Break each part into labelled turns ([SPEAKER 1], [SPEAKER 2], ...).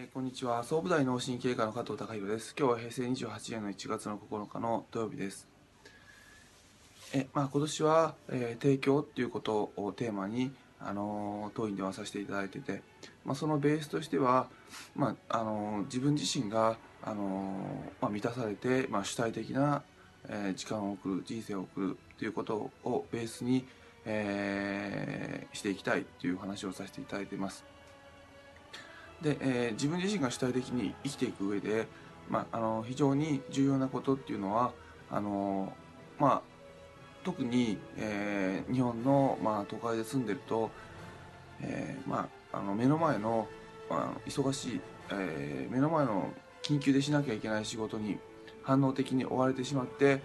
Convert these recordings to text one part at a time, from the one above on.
[SPEAKER 1] えーこんにちは。総武大脳神経科の加藤隆弘です。今日は平成28年の1月の9日の土曜日です。え、まあ、今年は、えー提供っていうことをテーマに、あのー当院ではさせていただいてて、まあ、そのベースとしては、まああのー自分自身が、あのーまあ、満たされて、まあ、主体的な、えー時間を送る人生を送るということをベースに、えーしていきたいという話をさせていただいています。で、えー自分自身が主体的に生きていく上で、まあ、あの非常に重要なことっていうのはあの、まあ、特に、えー日本の、まあ、都会で住んでると、えーまあ、あの目の前の、まあ、忙しい、えー目の前の緊急でしなきゃいけない仕事に反応的に追われてしまって、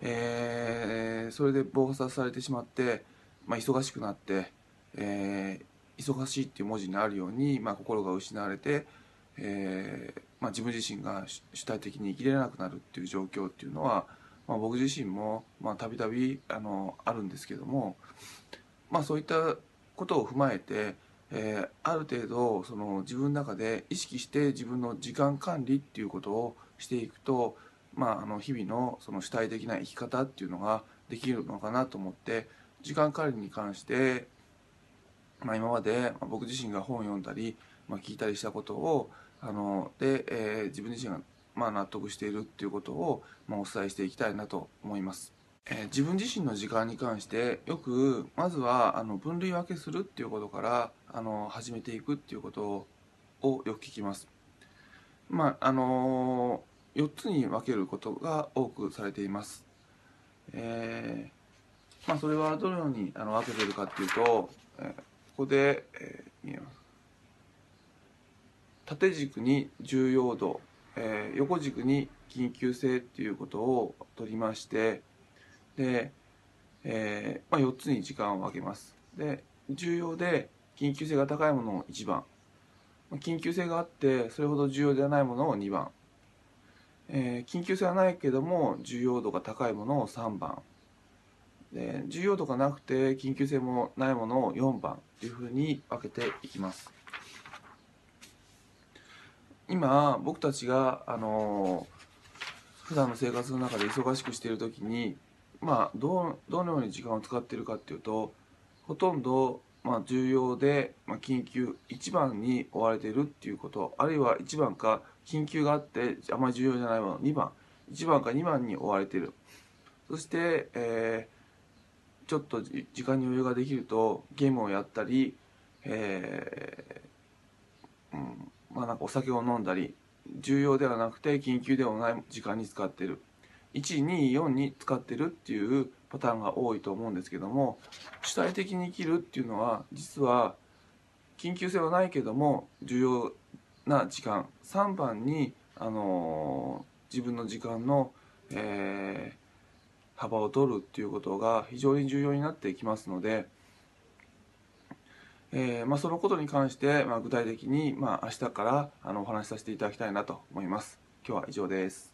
[SPEAKER 1] えーそれで暴殺されてしまって、まあ、忙しくなって、えー忙しいっていう文字にあるように、まあ、心が失われて、えーまあ、自分自身が主体的に生きれなくなるっていう状況っていうのは、まあ、僕自身もまたびたびあのあるんですけども、まあ、そういったことを踏まえて、えーある程度その自分の中で意識して自分の時間管理っていうことをしていくと、まあ、あの日々のその主体的な生き方っていうのができるのかなと思って時間管理に関してまあ、今まで僕自身が本を読んだり、まあ、聞いたりしたことをあので、えー自分自身がまあ納得しているっていうことを、まあ、お伝えしていきたいなと思います。えー自分自身の時間に関してよくまずはあの分類分けするっていうことからあの始めていくっていうことをよく聞きます。まああの4つに分けることが多くされています。えーまあ、それはどのようにあの分けてるかっていうと、えーここで、えー見えます。縦軸に重要度、えー横軸に緊急性っていうことを取りましてで、えーまあ、4つに時間を分けます。で重要で緊急性が高いものを1番。緊急性があってそれほど重要ではないものを2番、えー緊急性はないけども重要度が高いものを3番。で重要度がなくて緊急性もないものを4番というふうに分けていきます。今僕たちがあの普段の生活の中で忙しくしている時にまあどどのように時間を使っているかっていうとほとんど、まあ、重要で、まあ、緊急1番に追われているっていうことあるいは1番か緊急があってあまり重要じゃないもの2番1番か2番に追われている。そして、えーちょっと時間に余裕ができるとゲームをやったり、えーうん、まあなんかお酒を飲んだり重要ではなくて緊急ではない時間に使ってる。124に使ってるっていうパターンが多いと思うんですけども主体的に生きるっていうのは実は緊急性はないけども重要な時間。3番に、あのー自分の時間の、えー幅を取るっていうことが非常に重要になってきますので、えーまあ、そのことに関して、まあ、具体的に、まあ、明日からあのお話しさせていただきたいなと思います。今日は以上です。